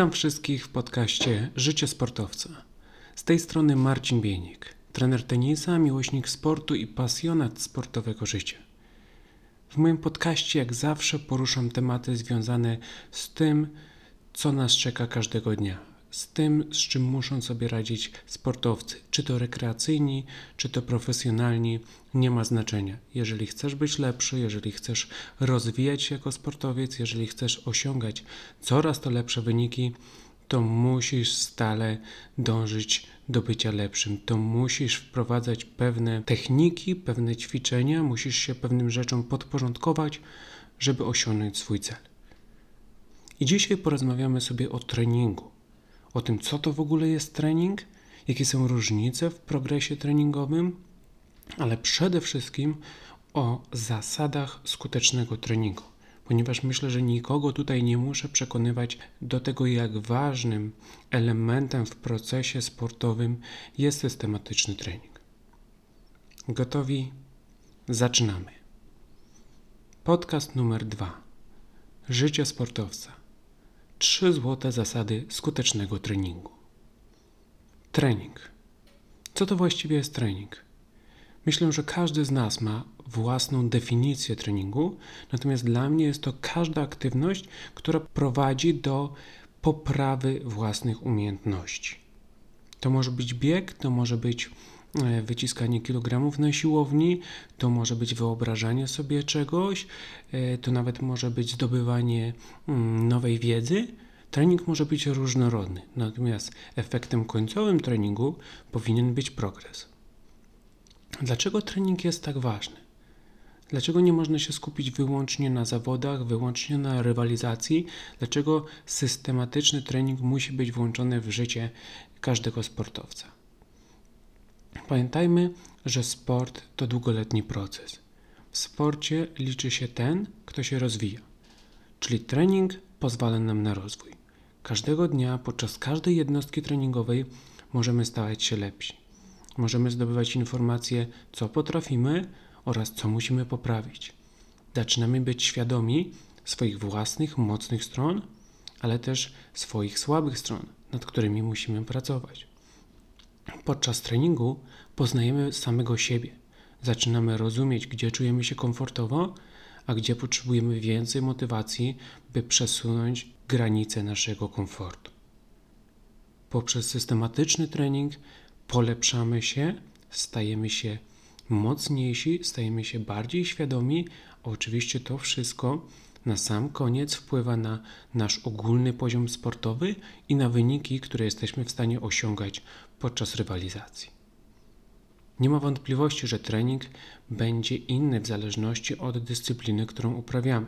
Witam wszystkich w podcaście Życie Sportowca. Z tej strony Marcin Bienik, trener tenisa, miłośnik sportu i pasjonat sportowego życia. W moim podcaście, jak zawsze, poruszam tematy związane z tym, co nas czeka każdego dnia z tym, z czym muszą sobie radzić sportowcy, czy to rekreacyjni, czy to profesjonalni, nie ma znaczenia. Jeżeli chcesz być lepszy, jeżeli chcesz rozwijać się jako sportowiec, jeżeli chcesz osiągać coraz to lepsze wyniki, to musisz stale dążyć do bycia lepszym. To musisz wprowadzać pewne techniki, pewne ćwiczenia, musisz się pewnym rzeczom podporządkować, żeby osiągnąć swój cel. I dzisiaj porozmawiamy sobie o treningu o tym, co to w ogóle jest trening, jakie są różnice w progresie treningowym, ale przede wszystkim o zasadach skutecznego treningu. Ponieważ myślę, że nikogo tutaj nie muszę przekonywać do tego, jak ważnym elementem w procesie sportowym jest systematyczny trening. Gotowi? Zaczynamy. Podcast numer dwa. Życie sportowca. Trzy złote zasady skutecznego treningu. Trening. Co to właściwie jest trening? Myślę, że każdy z nas ma własną definicję treningu, natomiast dla mnie jest to każda aktywność, która prowadzi do poprawy własnych umiejętności. To może być bieg, to może być wyciskanie kilogramów na siłowni, to może być wyobrażanie sobie czegoś, e, to nawet może być zdobywanie mm, nowej wiedzy. Trening może być różnorodny, natomiast efektem końcowym treningu powinien być progres. Dlaczego trening jest tak ważny? Dlaczego nie można się skupić wyłącznie na zawodach, wyłącznie na rywalizacji? Dlaczego systematyczny trening musi być włączony w życie każdego sportowca? Pamiętajmy, że sport to długoletni proces. W sporcie liczy się ten, kto się rozwija, czyli trening pozwala nam na rozwój. Każdego dnia, podczas każdej jednostki treningowej, możemy stawać się lepsi. Możemy zdobywać informacje, co potrafimy oraz co musimy poprawić. Zaczynamy być świadomi swoich własnych mocnych stron, ale też swoich słabych stron, nad którymi musimy pracować. Podczas treningu poznajemy samego siebie. Zaczynamy rozumieć, gdzie czujemy się komfortowo, a gdzie potrzebujemy więcej motywacji, by przesunąć granice naszego komfortu. Poprzez systematyczny trening polepszamy się, stajemy się mocniejsi, stajemy się bardziej świadomi, oczywiście to wszystko na sam koniec wpływa na nasz ogólny poziom sportowy i na wyniki, które jesteśmy w stanie osiągać podczas rywalizacji. Nie ma wątpliwości, że trening będzie inny w zależności od dyscypliny, którą uprawiamy.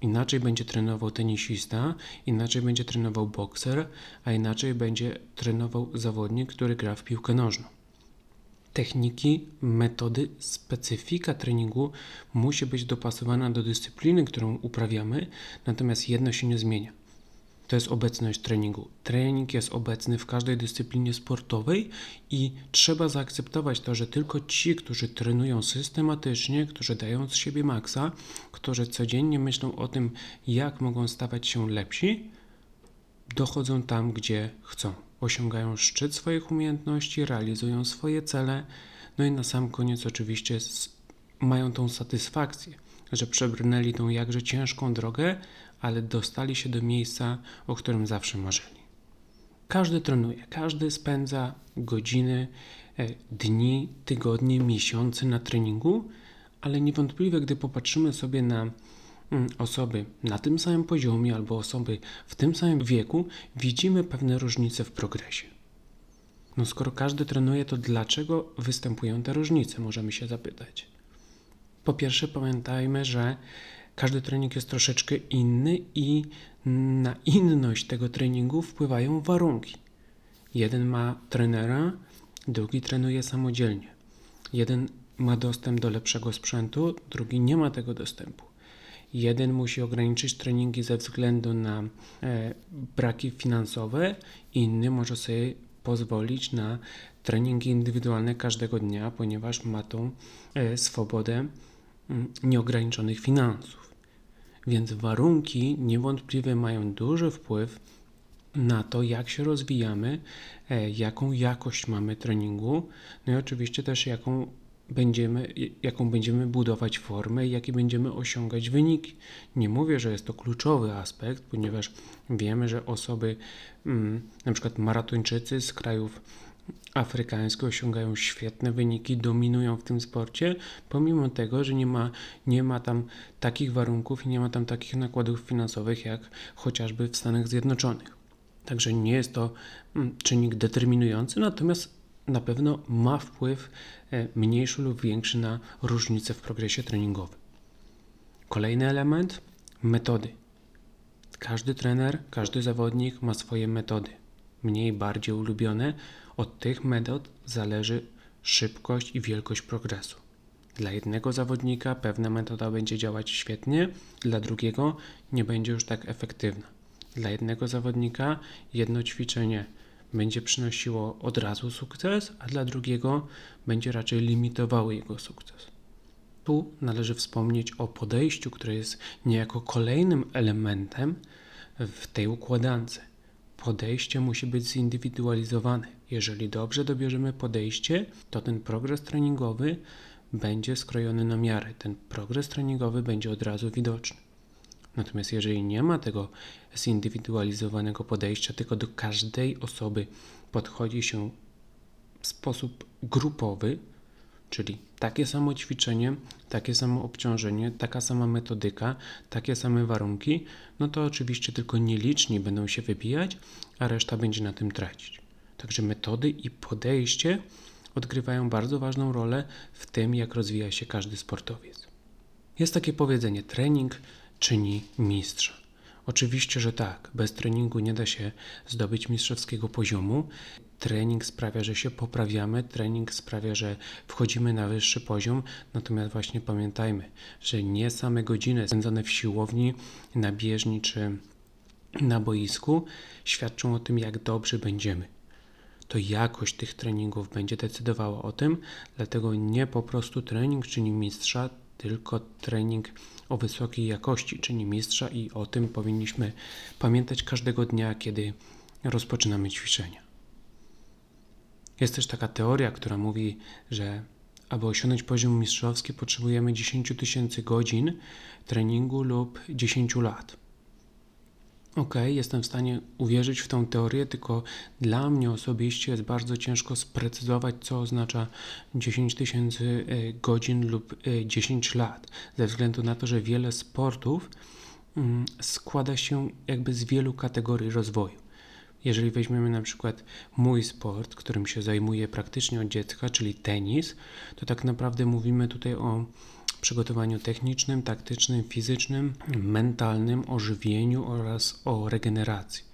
Inaczej będzie trenował tenisista, inaczej będzie trenował bokser, a inaczej będzie trenował zawodnik, który gra w piłkę nożną techniki, metody, specyfika treningu musi być dopasowana do dyscypliny, którą uprawiamy, natomiast jedno się nie zmienia. To jest obecność treningu. Trening jest obecny w każdej dyscyplinie sportowej i trzeba zaakceptować to, że tylko ci, którzy trenują systematycznie, którzy dają z siebie maksa, którzy codziennie myślą o tym, jak mogą stawać się lepsi, dochodzą tam, gdzie chcą osiągają szczyt swoich umiejętności, realizują swoje cele, no i na sam koniec oczywiście mają tą satysfakcję, że przebrnęli tą jakże ciężką drogę, ale dostali się do miejsca, o którym zawsze marzyli. Każdy trenuje, każdy spędza godziny, e, dni, tygodnie, miesiące na treningu, ale niewątpliwie, gdy popatrzymy sobie na osoby na tym samym poziomie albo osoby w tym samym wieku, widzimy pewne różnice w progresie. No skoro każdy trenuje, to dlaczego występują te różnice, możemy się zapytać. Po pierwsze, pamiętajmy, że każdy trening jest troszeczkę inny i na inność tego treningu wpływają warunki. Jeden ma trenera, drugi trenuje samodzielnie. Jeden ma dostęp do lepszego sprzętu, drugi nie ma tego dostępu. Jeden musi ograniczyć treningi ze względu na e, braki finansowe, inny może sobie pozwolić na treningi indywidualne każdego dnia, ponieważ ma tą e, swobodę m, mm, nieograniczonych finansów. Więc warunki niewątpliwie mają duży wpływ na to, jak się rozwijamy, e, jaką jakość mamy treningu, no i oczywiście też jaką będziemy, jaką będziemy budować formę i jakie będziemy osiągać wyniki. Nie mówię, że jest to kluczowy aspekt, ponieważ wiemy, że osoby, mm, na przykład maratończycy z krajów afrykańskich osiągają świetne wyniki, dominują w tym sporcie, pomimo tego, że nie ma, nie ma tam takich warunków i nie ma tam takich nakładów finansowych jak chociażby w Stanach Zjednoczonych. Także nie jest to mm, czynnik determinujący, natomiast na pewno ma wpływ e, mniejszy lub większy na różnice w progresie treningowym. Kolejny element metody. Każdy trener, każdy zawodnik ma swoje metody, mniej, bardziej ulubione. Od tych metod zależy szybkość i wielkość progresu. Dla jednego zawodnika pewna metoda będzie działać świetnie, dla drugiego nie będzie już tak efektywna. Dla jednego zawodnika jedno ćwiczenie będzie przynosiło od razu sukces, a dla drugiego będzie raczej limitowało jego sukces. Tu należy wspomnieć o podejściu, które jest niejako kolejnym elementem w tej układance. Podejście musi być zindywidualizowane. Jeżeli dobrze dobierzemy podejście, to ten progres treningowy będzie skrojony na miarę. Ten progres treningowy będzie od razu widoczny. Natomiast jeżeli nie ma tego zindywidualizowanego podejścia, tylko do każdej osoby podchodzi się w sposób grupowy, czyli takie samo ćwiczenie, takie samo obciążenie, taka sama metodyka, takie same warunki, no to oczywiście tylko nieliczni będą się wybijać, a reszta będzie na tym tracić. Także metody i podejście odgrywają bardzo ważną rolę w tym, jak rozwija się każdy sportowiec. Jest takie powiedzenie: trening czyni mistrza. Oczywiście, że tak. Bez treningu nie da się zdobyć mistrzowskiego poziomu. Trening sprawia, że się poprawiamy, trening sprawia, że wchodzimy na wyższy poziom. Natomiast właśnie pamiętajmy, że nie same godziny spędzone w siłowni, na bieżni czy na boisku świadczą o tym, jak dobrze będziemy. To jakość tych treningów będzie decydowała o tym, dlatego nie po prostu trening czyni mistrza, tylko trening o wysokiej jakości czyni mistrza i o tym powinniśmy pamiętać każdego dnia, kiedy rozpoczynamy ćwiczenia. Jest też taka teoria, która mówi, że aby osiągnąć poziom mistrzowski potrzebujemy 10 tysięcy godzin treningu lub 10 lat. Ok, jestem w stanie uwierzyć w tą teorię, tylko dla mnie osobiście jest bardzo ciężko sprecyzować, co oznacza 10 tysięcy e, godzin lub 10 e, lat, ze względu na to, że wiele sportów mm, składa się jakby z wielu kategorii rozwoju. Jeżeli weźmiemy na przykład mój sport, którym się zajmuję praktycznie od dziecka, czyli tenis, to tak naprawdę mówimy tutaj o przygotowaniu technicznym, taktycznym, fizycznym, mentalnym, o żywieniu oraz o regeneracji.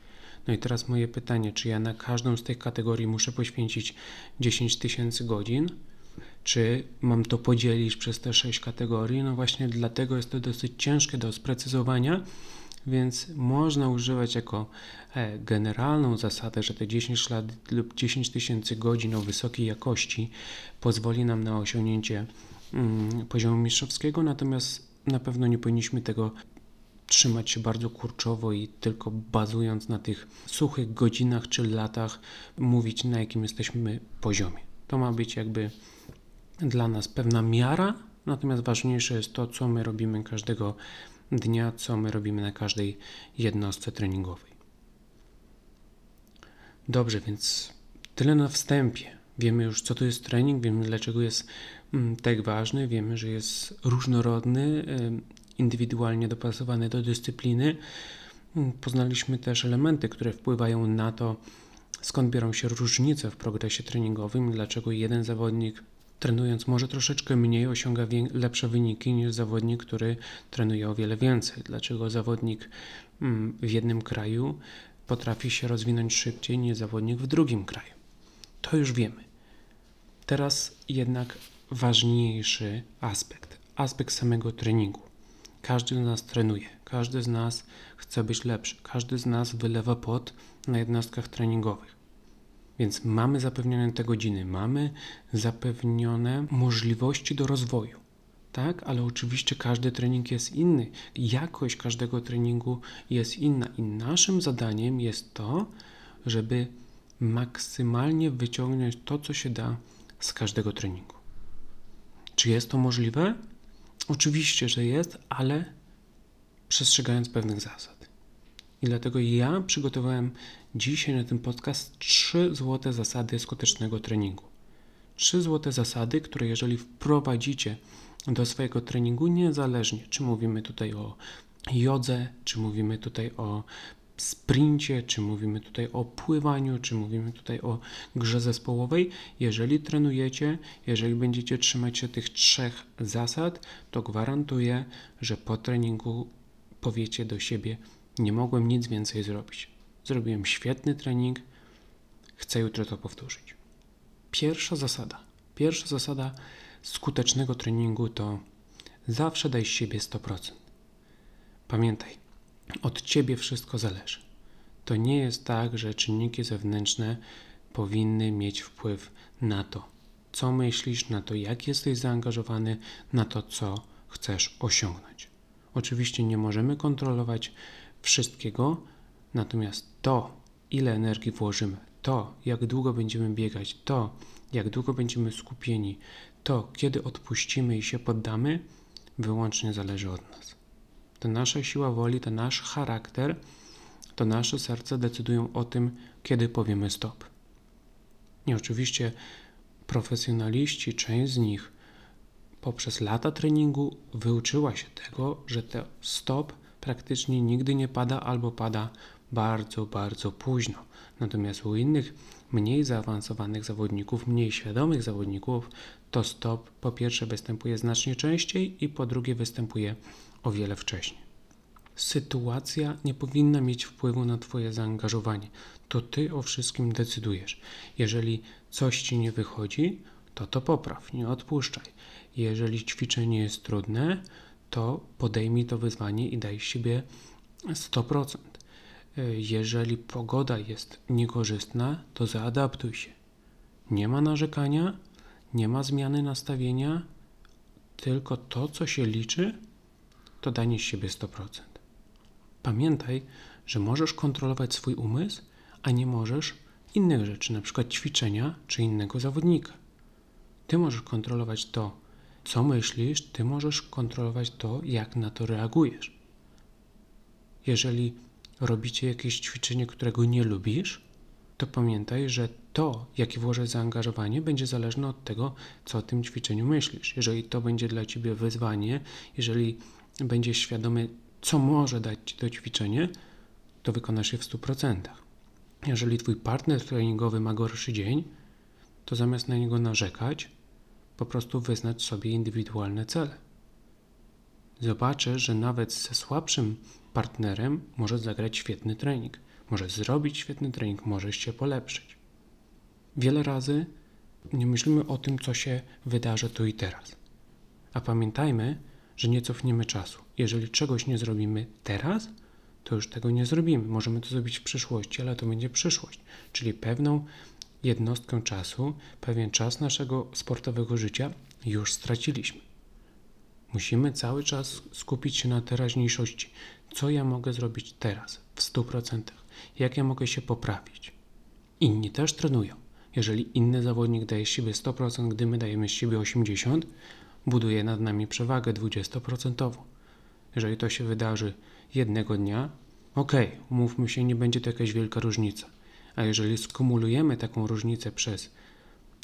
No i teraz moje pytanie, czy ja na każdą z tych kategorii muszę poświęcić 10 tysięcy godzin? Czy mam to podzielić przez te 6 kategorii? No właśnie dlatego jest to dosyć ciężkie do sprecyzowania, więc można używać jako e, generalną zasadę, że te 10 lat lub 10 tysięcy godzin o wysokiej jakości pozwoli nam na osiągnięcie poziomu mistrzowskiego, natomiast na pewno nie powinniśmy tego trzymać się bardzo kurczowo i tylko bazując na tych suchych godzinach czy latach mówić na jakim jesteśmy poziomie. To ma być jakby dla nas pewna miara, natomiast ważniejsze jest to, co my robimy każdego dnia, co my robimy na każdej jednostce treningowej. Dobrze, więc tyle na wstępie. Wiemy już, co to jest trening, wiemy, dlaczego jest mm, tak ważny, wiemy, że jest różnorodny, indywidualnie dopasowany do dyscypliny. Mm, poznaliśmy też elementy, które wpływają na to, skąd biorą się różnice w progresie treningowym, dlaczego jeden zawodnik trenując może troszeczkę mniej osiąga lepsze wyniki niż zawodnik, który trenuje o wiele więcej. Dlaczego zawodnik mm, w jednym kraju potrafi się rozwinąć szybciej niż zawodnik w drugim kraju. To już wiemy. Teraz jednak ważniejszy aspekt, aspekt samego treningu. Każdy z nas trenuje, każdy z nas chce być lepszy, każdy z nas wylewa pot na jednostkach treningowych. Więc mamy zapewnione te godziny, mamy zapewnione możliwości do rozwoju. tak, ale oczywiście każdy trening jest inny. Jakość każdego treningu jest inna i naszym zadaniem jest to, żeby maksymalnie wyciągnąć to, co się da z każdego treningu. Czy jest to możliwe? Oczywiście, że jest, ale przestrzegając pewnych zasad. I dlatego ja przygotowałem dzisiaj na ten podcast trzy złote zasady skutecznego treningu. Trzy złote zasady, które jeżeli wprowadzicie do swojego treningu, niezależnie czy mówimy tutaj o jodze, czy mówimy tutaj o sprincie, czy mówimy tutaj o pływaniu, czy mówimy tutaj o grze zespołowej. Jeżeli trenujecie, jeżeli będziecie trzymać się tych trzech zasad, to gwarantuję, że po treningu powiecie do siebie: Nie mogłem nic więcej zrobić. Zrobiłem świetny trening, chcę jutro to powtórzyć. Pierwsza zasada. Pierwsza zasada skutecznego treningu to zawsze daj siebie 100%. Pamiętaj, od ciebie wszystko zależy. To nie jest tak, że czynniki zewnętrzne powinny mieć wpływ na to, co myślisz, na to, jak jesteś zaangażowany, na to, co chcesz osiągnąć. Oczywiście nie możemy kontrolować wszystkiego, natomiast to, ile energii włożymy, to, jak długo będziemy biegać, to, jak długo będziemy skupieni, to, kiedy odpuścimy i się poddamy, wyłącznie zależy od nas. To nasza siła woli, to nasz charakter, to nasze serce decydują o tym, kiedy powiemy stop. I oczywiście profesjonaliści, część z nich poprzez lata treningu wyuczyła się tego, że to stop praktycznie nigdy nie pada albo pada bardzo, bardzo późno. Natomiast u innych mniej zaawansowanych zawodników, mniej świadomych zawodników, to stop po pierwsze występuje znacznie częściej i po drugie występuje o wiele wcześniej. Sytuacja nie powinna mieć wpływu na Twoje zaangażowanie. To Ty o wszystkim decydujesz. Jeżeli coś Ci nie wychodzi, to to popraw, nie odpuszczaj. Jeżeli ćwiczenie jest trudne, to podejmij to wyzwanie i daj siebie 100%. Jeżeli pogoda jest niekorzystna, to zaadaptuj się. Nie ma narzekania, nie ma zmiany nastawienia, tylko to, co się liczy, to danie z siebie 100%. Pamiętaj, że możesz kontrolować swój umysł, a nie możesz innych rzeczy, przykład ćwiczenia czy innego zawodnika. Ty możesz kontrolować to, co myślisz, ty możesz kontrolować to, jak na to reagujesz. Jeżeli robicie jakieś ćwiczenie, którego nie lubisz, to pamiętaj, że to, jakie włożę zaangażowanie, będzie zależne od tego, co o tym ćwiczeniu myślisz. Jeżeli to będzie dla ciebie wyzwanie, jeżeli będziesz świadomy, co może dać ci to ćwiczenie, to wykonasz je w 100%. Jeżeli twój partner treningowy ma gorszy dzień, to zamiast na niego narzekać, po prostu wyznacz sobie indywidualne cele. Zobaczysz, że nawet ze słabszym partnerem możesz zagrać świetny trening, możesz zrobić świetny trening, możesz się polepszyć. Wiele razy nie myślimy o tym, co się wydarzy tu i teraz. A pamiętajmy, że nie cofniemy czasu. Jeżeli czegoś nie zrobimy teraz, to już tego nie zrobimy. Możemy to zrobić w przyszłości, ale to będzie przyszłość, czyli pewną jednostkę czasu, pewien czas naszego sportowego życia już straciliśmy. Musimy cały czas skupić się na teraźniejszości. Co ja mogę zrobić teraz, w 100%? Jak ja mogę się poprawić? Inni też trenują. Jeżeli inny zawodnik daje z siebie 100%, gdy my dajemy z siebie 80%, buduje nad nami przewagę 20%. Jeżeli to się wydarzy jednego dnia, ok, umówmy się, nie będzie to jakaś wielka różnica. A jeżeli skumulujemy taką różnicę przez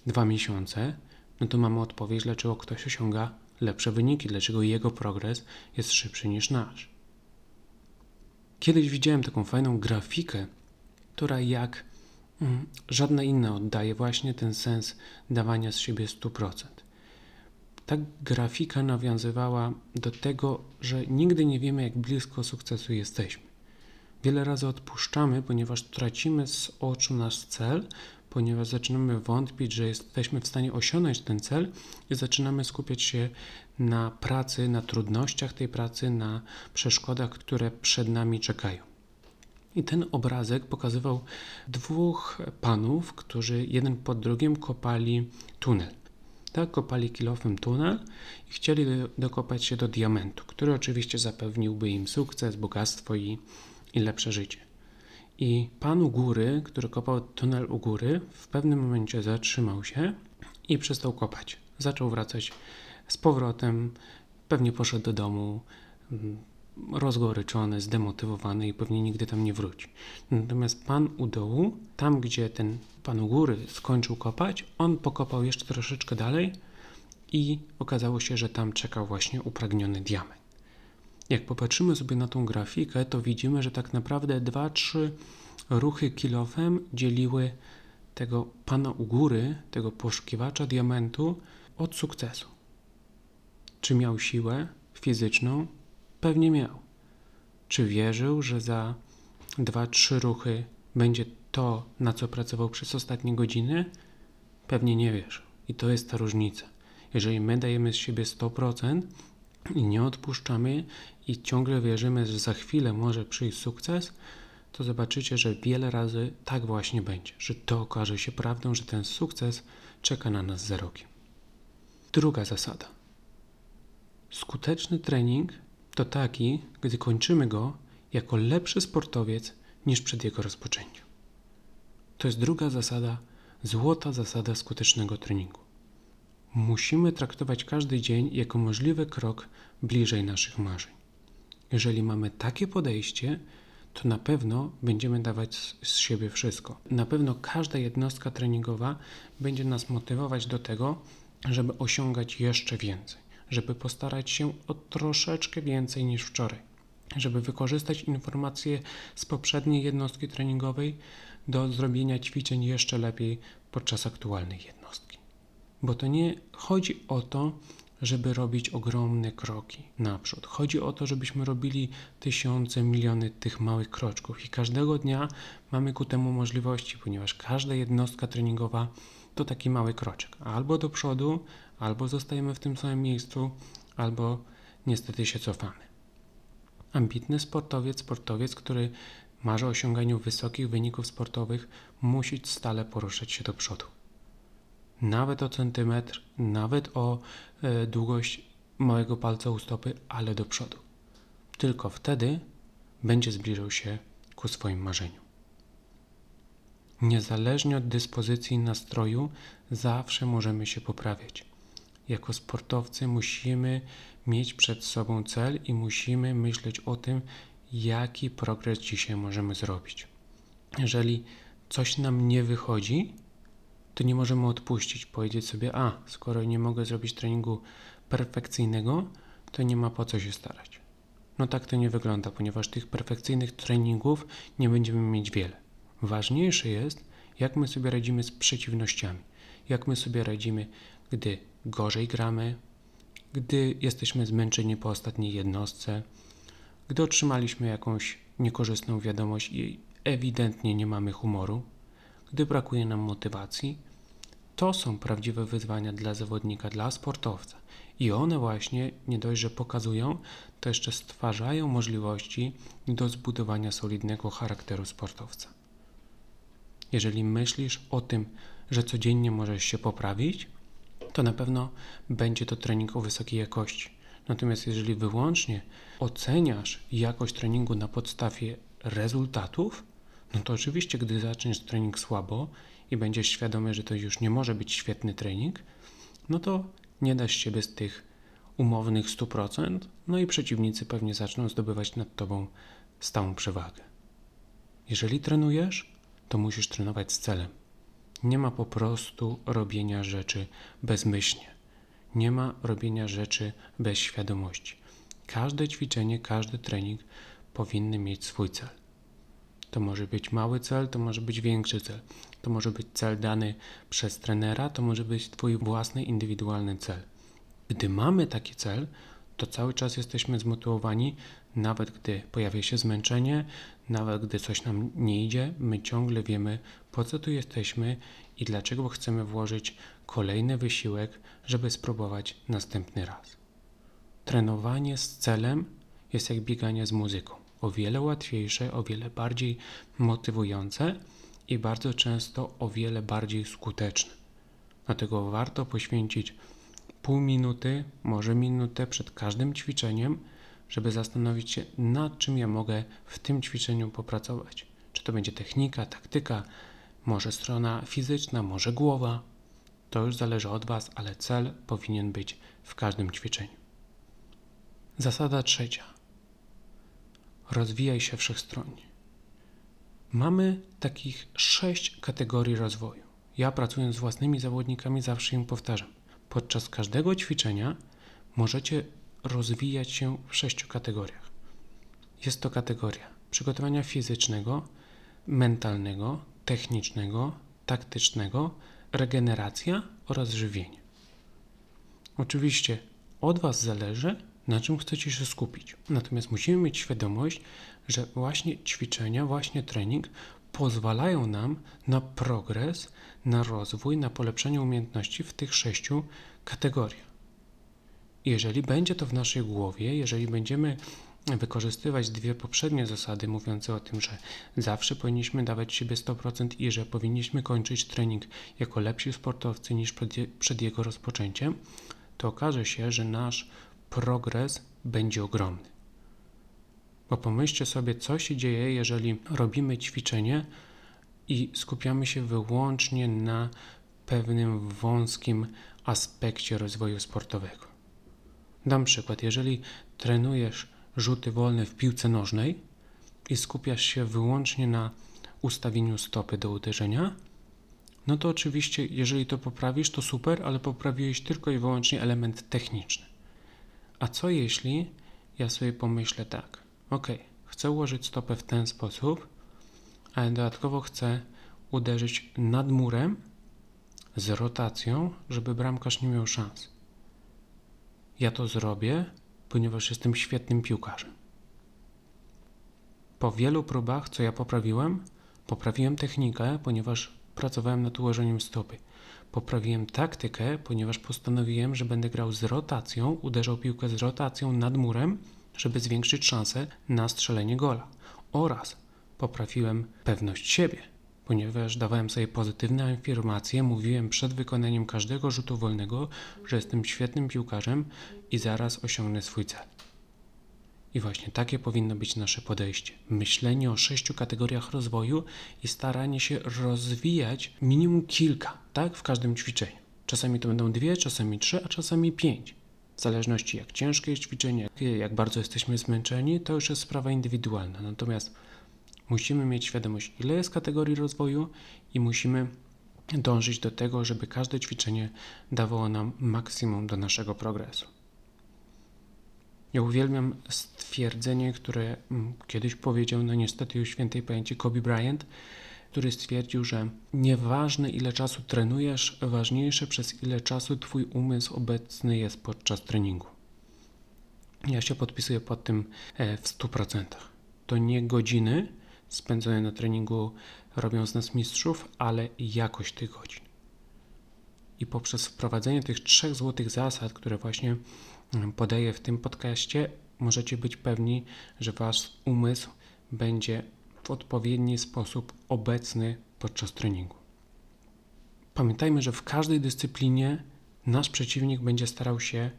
dwa miesiące, no to mamy odpowiedź, dlaczego ktoś osiąga lepsze wyniki, dlaczego jego progres jest szybszy niż nasz. Kiedyś widziałem taką fajną grafikę, która jak mm, żadna inna oddaje właśnie ten sens dawania z siebie 100%. Ta grafika nawiązywała do tego, że nigdy nie wiemy, jak blisko sukcesu jesteśmy. Wiele razy odpuszczamy, ponieważ tracimy z oczu nasz cel, ponieważ zaczynamy wątpić, że jesteśmy w stanie osiągnąć ten cel i zaczynamy skupiać się na pracy, na trudnościach tej pracy, na przeszkodach, które przed nami czekają. I ten obrazek pokazywał dwóch panów, którzy jeden pod drugim kopali tunel. Tak, kopali kilofem tunel i chcieli do, dokopać się do diamentu, który oczywiście zapewniłby im sukces, bogactwo i, i lepsze życie. I pan u góry, który kopał tunel u góry, w pewnym momencie zatrzymał się i przestał kopać. Zaczął wracać z powrotem, pewnie poszedł do domu, mm, rozgoryczony, zdemotywowany i pewnie nigdy tam nie wróci. Natomiast pan u dołu, tam gdzie ten pan u góry skończył kopać, on pokopał jeszcze troszeczkę dalej i okazało się, że tam czekał właśnie upragniony diament. Jak popatrzymy sobie na tą grafikę, to widzimy, że tak naprawdę dwa, trzy ruchy kilofem dzieliły tego pana u góry, tego poszukiwacza diamentu od sukcesu. Czy miał siłę fizyczną? Pewnie miał. Czy wierzył, że za dwa, trzy ruchy będzie to, na co pracował przez ostatnie godziny? Pewnie nie wierzył. I to jest ta różnica. Jeżeli my dajemy z siebie 100% i nie odpuszczamy i ciągle wierzymy, że za chwilę może przyjść sukces, to zobaczycie, że wiele razy tak właśnie będzie, że to okaże się prawdą, że ten sukces czeka na nas za rokiem. Druga zasada. Skuteczny trening to taki, gdy kończymy go jako lepszy sportowiec niż przed jego rozpoczęciem. To jest druga zasada, złota zasada skutecznego treningu. Musimy traktować każdy dzień jako możliwy krok bliżej naszych marzeń. Jeżeli mamy takie podejście, to na pewno będziemy dawać z siebie wszystko. Na pewno każda jednostka treningowa będzie nas motywować do tego, żeby osiągać jeszcze więcej, żeby postarać się o troszeczkę więcej niż wczoraj, żeby wykorzystać informacje z poprzedniej jednostki treningowej do zrobienia ćwiczeń jeszcze lepiej podczas aktualnej jednostki. Bo to nie chodzi o to, żeby robić ogromne kroki naprzód. Chodzi o to, żebyśmy robili tysiące, miliony tych małych kroczków i każdego dnia mamy ku temu możliwości, ponieważ każda jednostka treningowa to taki mały kroczek. Albo do przodu, albo zostajemy w tym samym miejscu, albo niestety się cofamy. Ambitny sportowiec, sportowiec, który marzy o osiąganiu wysokich wyników sportowych, musi stale poruszać się do przodu nawet o centymetr, nawet o e, długość małego palca u stopy, ale do przodu. Tylko wtedy będzie zbliżał się ku swoim marzeniu. Niezależnie od dyspozycji i nastroju, zawsze możemy się poprawiać. Jako sportowcy musimy mieć przed sobą cel i musimy myśleć o tym, jaki progres dzisiaj możemy zrobić. Jeżeli coś nam nie wychodzi, to nie możemy odpuścić, powiedzieć sobie, a skoro nie mogę zrobić treningu perfekcyjnego, to nie ma po co się starać. No tak to nie wygląda, ponieważ tych perfekcyjnych treningów nie będziemy mieć wiele. Ważniejsze jest, jak my sobie radzimy z przeciwnościami, jak my sobie radzimy, gdy gorzej gramy, gdy jesteśmy zmęczeni po ostatniej jednostce, gdy otrzymaliśmy jakąś niekorzystną wiadomość i ewidentnie nie mamy humoru, gdy brakuje nam motywacji, to są prawdziwe wyzwania dla zawodnika, dla sportowca. I one właśnie nie dość, że pokazują, to jeszcze stwarzają możliwości do zbudowania solidnego charakteru sportowca. Jeżeli myślisz o tym, że codziennie możesz się poprawić, to na pewno będzie to trening o wysokiej jakości. Natomiast jeżeli wyłącznie oceniasz jakość treningu na podstawie rezultatów, no to oczywiście, gdy zaczniesz trening słabo i będziesz świadomy, że to już nie może być świetny trening, no to nie dasz siebie z tych umownych 100%, no i przeciwnicy pewnie zaczną zdobywać nad tobą stałą przewagę. Jeżeli trenujesz, to musisz trenować z celem. Nie ma po prostu robienia rzeczy bezmyślnie. Nie ma robienia rzeczy bez świadomości. Każde ćwiczenie, każdy trening powinny mieć swój cel. To może być mały cel, to może być większy cel. To może być cel dany przez trenera, to może być Twój własny, indywidualny cel. Gdy mamy taki cel, to cały czas jesteśmy zmotywowani, nawet gdy pojawia się zmęczenie, nawet gdy coś nam nie idzie, my ciągle wiemy, po co tu jesteśmy i dlaczego chcemy włożyć kolejny wysiłek, żeby spróbować następny raz. Trenowanie z celem jest jak bieganie z muzyką o wiele łatwiejsze, o wiele bardziej motywujące i bardzo często o wiele bardziej skuteczne. Dlatego warto poświęcić pół minuty, może minutę przed każdym ćwiczeniem, żeby zastanowić się, nad czym ja mogę w tym ćwiczeniu popracować. Czy to będzie technika, taktyka, może strona fizyczna, może głowa. To już zależy od Was, ale cel powinien być w każdym ćwiczeniu. Zasada trzecia. Rozwijaj się wszechstronnie. Mamy takich sześć kategorii rozwoju. Ja pracując z własnymi zawodnikami zawsze im powtarzam. Podczas każdego ćwiczenia możecie rozwijać się w sześciu kategoriach. Jest to kategoria przygotowania fizycznego, mentalnego, technicznego, taktycznego, regeneracja oraz żywienie. Oczywiście od Was zależy, na czym chcecie się skupić. Natomiast musimy mieć świadomość, że właśnie ćwiczenia, właśnie trening pozwalają nam na progres, na rozwój, na polepszenie umiejętności w tych sześciu kategoriach. Jeżeli będzie to w naszej głowie, jeżeli będziemy wykorzystywać dwie poprzednie zasady mówiące o tym, że zawsze powinniśmy dawać siebie 100% i że powinniśmy kończyć trening jako lepsi sportowcy niż przed jego rozpoczęciem, to okaże się, że nasz progres będzie ogromny. Bo pomyślcie sobie, co się dzieje, jeżeli robimy ćwiczenie i skupiamy się wyłącznie na pewnym wąskim aspekcie rozwoju sportowego. Dam przykład, jeżeli trenujesz rzuty wolne w piłce nożnej i skupiasz się wyłącznie na ustawieniu stopy do uderzenia, no to oczywiście, jeżeli to poprawisz, to super, ale poprawiłeś tylko i wyłącznie element techniczny. A co jeśli ja sobie pomyślę tak, ok, chcę ułożyć stopę w ten sposób, ale dodatkowo chcę uderzyć nad murem z rotacją, żeby bramkarz nie miał szans. Ja to zrobię, ponieważ jestem świetnym piłkarzem. Po wielu próbach, co ja poprawiłem, poprawiłem technikę, ponieważ pracowałem nad ułożeniem stopy. Poprawiłem taktykę, ponieważ postanowiłem, że będę grał z rotacją, uderzał piłkę z rotacją nad murem, żeby zwiększyć szanse na strzelenie gola. Oraz poprawiłem pewność siebie, ponieważ dawałem sobie pozytywne afirmacje, mówiłem przed wykonaniem każdego rzutu wolnego, że jestem świetnym piłkarzem i zaraz osiągnę swój cel. I właśnie takie powinno być nasze podejście. Myślenie o sześciu kategoriach rozwoju i staranie się rozwijać minimum kilka, tak, w każdym ćwiczeniu. Czasami to będą dwie, czasami trzy, a czasami pięć. W zależności jak ciężkie jest ćwiczenie, jak bardzo jesteśmy zmęczeni, to już jest sprawa indywidualna. Natomiast musimy mieć świadomość, ile jest kategorii rozwoju i musimy dążyć do tego, żeby każde ćwiczenie dawało nam maksimum do naszego progresu. Ja uwielbiam stwierdzenie, które mm, kiedyś powiedział, no niestety już świętej pamięci Kobe Bryant, który stwierdził, że nieważne ile czasu trenujesz, ważniejsze przez ile czasu twój umysł obecny jest podczas treningu. Ja się podpisuję pod tym e, w 100%. To nie godziny spędzone na treningu robią z nas mistrzów, ale jakość tych godzin. I poprzez wprowadzenie tych trzech złotych zasad, które właśnie podaję w tym podcaście, możecie być pewni, że wasz umysł będzie w odpowiedni sposób obecny podczas treningu. Pamiętajmy, że w każdej dyscyplinie nasz przeciwnik będzie starał się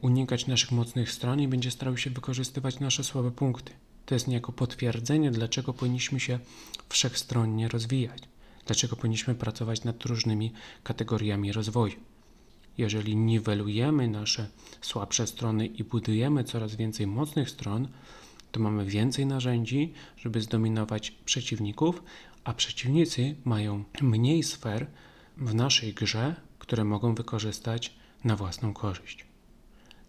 unikać naszych mocnych stron i będzie starał się wykorzystywać nasze słabe punkty. To jest niejako potwierdzenie, dlaczego powinniśmy się wszechstronnie rozwijać, dlaczego powinniśmy pracować nad różnymi kategoriami rozwoju. Jeżeli niwelujemy nasze słabsze strony i budujemy coraz więcej mocnych stron, to mamy więcej narzędzi, żeby zdominować przeciwników, a przeciwnicy mają mniej sfer w naszej grze, które mogą wykorzystać na własną korzyść.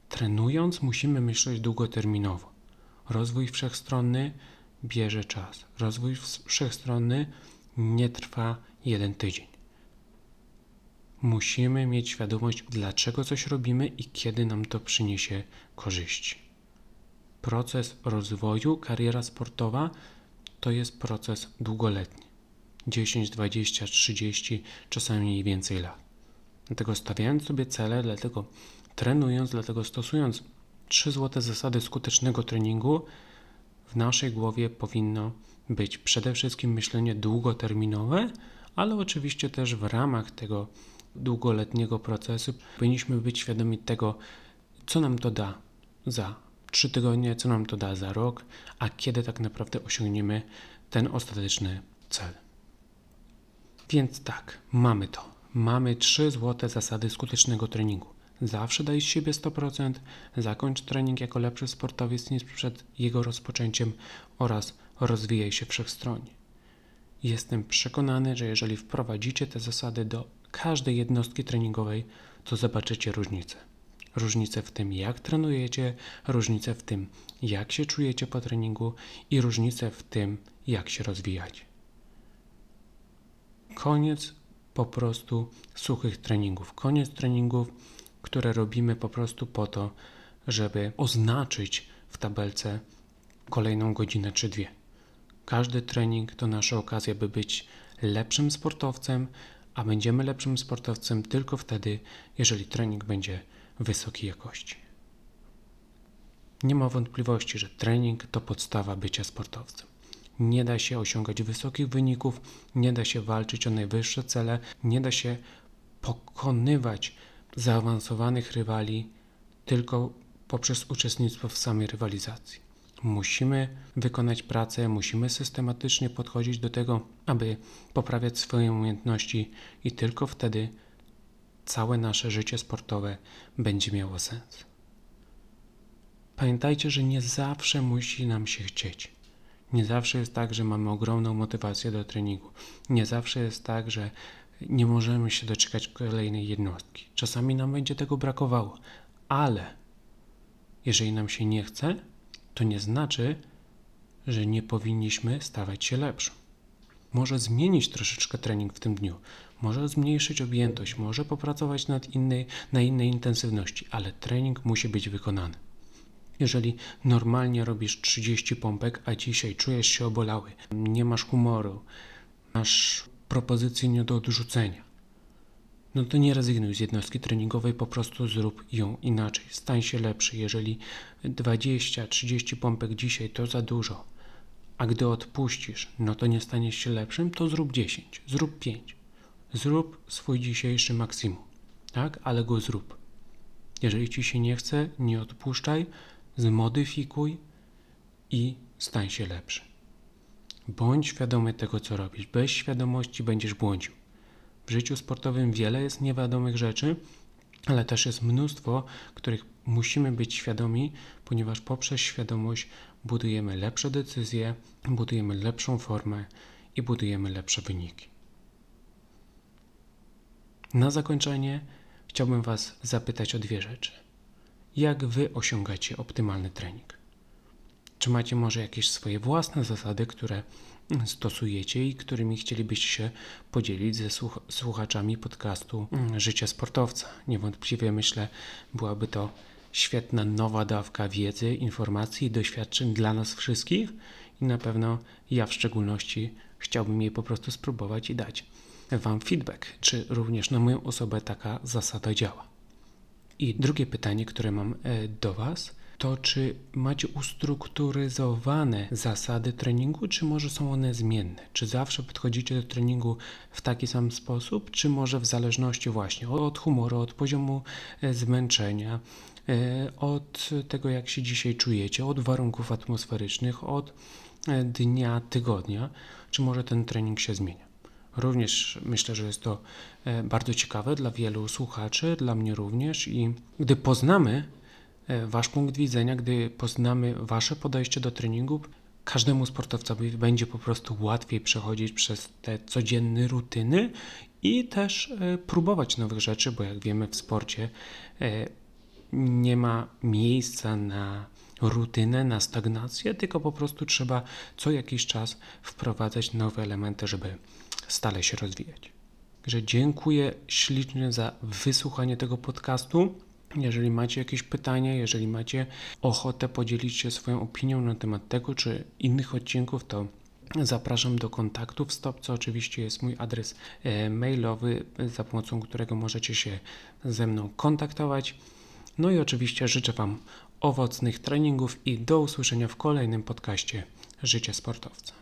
Trenując, musimy myśleć długoterminowo. Rozwój wszechstronny bierze czas. Rozwój wszechstronny nie trwa jeden tydzień. Musimy mieć świadomość, dlaczego coś robimy i kiedy nam to przyniesie korzyści. Proces rozwoju, kariera sportowa to jest proces długoletni 10, 20, 30, czasami i więcej lat. Dlatego stawiając sobie cele, dlatego trenując, dlatego stosując trzy złote zasady skutecznego treningu, w naszej głowie powinno być przede wszystkim myślenie długoterminowe, ale oczywiście też w ramach tego długoletniego procesu powinniśmy być świadomi tego, co nam to da za trzy tygodnie, co nam to da za rok, a kiedy tak naprawdę osiągniemy ten ostateczny cel. Więc tak, mamy to. Mamy trzy złote zasady skutecznego treningu. Zawsze daj z siebie 100%, zakończ trening jako lepszy sportowiec niż przed jego rozpoczęciem oraz rozwijaj się wszechstronnie. Jestem przekonany, że jeżeli wprowadzicie te zasady do każdej jednostki treningowej, to zobaczycie różnicę. Różnicę w tym, jak trenujecie, różnicę w tym, jak się czujecie po treningu i różnicę w tym, jak się rozwijacie. Koniec po prostu suchych treningów. Koniec treningów, które robimy po prostu po to, żeby oznaczyć w tabelce kolejną godzinę czy dwie. Każdy trening to nasza okazja, by być lepszym sportowcem, a będziemy lepszym sportowcem tylko wtedy, jeżeli trening będzie wysokiej jakości. Nie ma wątpliwości, że trening to podstawa bycia sportowcem. Nie da się osiągać wysokich wyników, nie da się walczyć o najwyższe cele, nie da się pokonywać zaawansowanych rywali tylko poprzez uczestnictwo w samej rywalizacji. Musimy wykonać pracę, musimy systematycznie podchodzić do tego, aby poprawiać swoje umiejętności, i tylko wtedy całe nasze życie sportowe będzie miało sens. Pamiętajcie, że nie zawsze musi nam się chcieć. Nie zawsze jest tak, że mamy ogromną motywację do treningu. Nie zawsze jest tak, że nie możemy się doczekać kolejnej jednostki. Czasami nam będzie tego brakowało, ale jeżeli nam się nie chce, to nie znaczy, że nie powinniśmy stawać się lepszym. Może zmienić troszeczkę trening w tym dniu, może zmniejszyć objętość, może popracować nad innej, na innej intensywności, ale trening musi być wykonany. Jeżeli normalnie robisz 30 pompek, a dzisiaj czujesz się obolały, nie masz humoru, masz propozycję nie do odrzucenia, no to nie rezygnuj z jednostki treningowej, po prostu zrób ją inaczej. Stań się lepszy. Jeżeli 20-30 pompek dzisiaj to za dużo, a gdy odpuścisz, no to nie staniesz się lepszym, to zrób 10, zrób 5. Zrób swój dzisiejszy maksimum, tak? Ale go zrób. Jeżeli ci się nie chce, nie odpuszczaj, zmodyfikuj i stań się lepszy. Bądź świadomy tego, co robisz. Bez świadomości będziesz błądził. W życiu sportowym wiele jest niewiadomych rzeczy, ale też jest mnóstwo, których musimy być świadomi, ponieważ poprzez świadomość budujemy lepsze decyzje, budujemy lepszą formę i budujemy lepsze wyniki. Na zakończenie chciałbym Was zapytać o dwie rzeczy. Jak Wy osiągacie optymalny trening? Czy macie może jakieś swoje własne zasady, które stosujecie i którymi chcielibyście się podzielić ze słuch słuchaczami podcastu Życie Sportowca? Niewątpliwie myślę, byłaby to świetna nowa dawka wiedzy, informacji i doświadczeń dla nas wszystkich i na pewno ja w szczególności chciałbym jej po prostu spróbować i dać Wam feedback, czy również na moją osobę taka zasada działa. I drugie pytanie, które mam e, do Was, to czy macie ustrukturyzowane zasady treningu, czy może są one zmienne? Czy zawsze podchodzicie do treningu w taki sam sposób, czy może w zależności właśnie od humoru, od poziomu e, zmęczenia, e, od tego, jak się dzisiaj czujecie, od warunków atmosferycznych, od dnia, tygodnia, czy może ten trening się zmienia? Również myślę, że jest to e, bardzo ciekawe dla wielu słuchaczy, dla mnie również. I gdy poznamy e, Wasz punkt widzenia, gdy poznamy Wasze podejście do treningu, każdemu sportowcowi będzie po prostu łatwiej przechodzić przez te codzienne rutyny i też e, próbować nowych rzeczy, bo jak wiemy w sporcie nie ma miejsca na rutynę, na stagnację, tylko po prostu trzeba co jakiś czas wprowadzać nowe elementy, żeby stale się rozwijać. Także dziękuję ślicznie za wysłuchanie tego podcastu. Jeżeli macie jakieś pytania, jeżeli macie ochotę podzielić się swoją opinią na temat tego czy innych odcinków, to zapraszam do kontaktu w stopce. Oczywiście jest mój adres e, mailowy, za pomocą którego możecie się ze mną kontaktować. No i oczywiście życzę Wam owocnych treningów i do usłyszenia w kolejnym podcaście Życie Sportowca.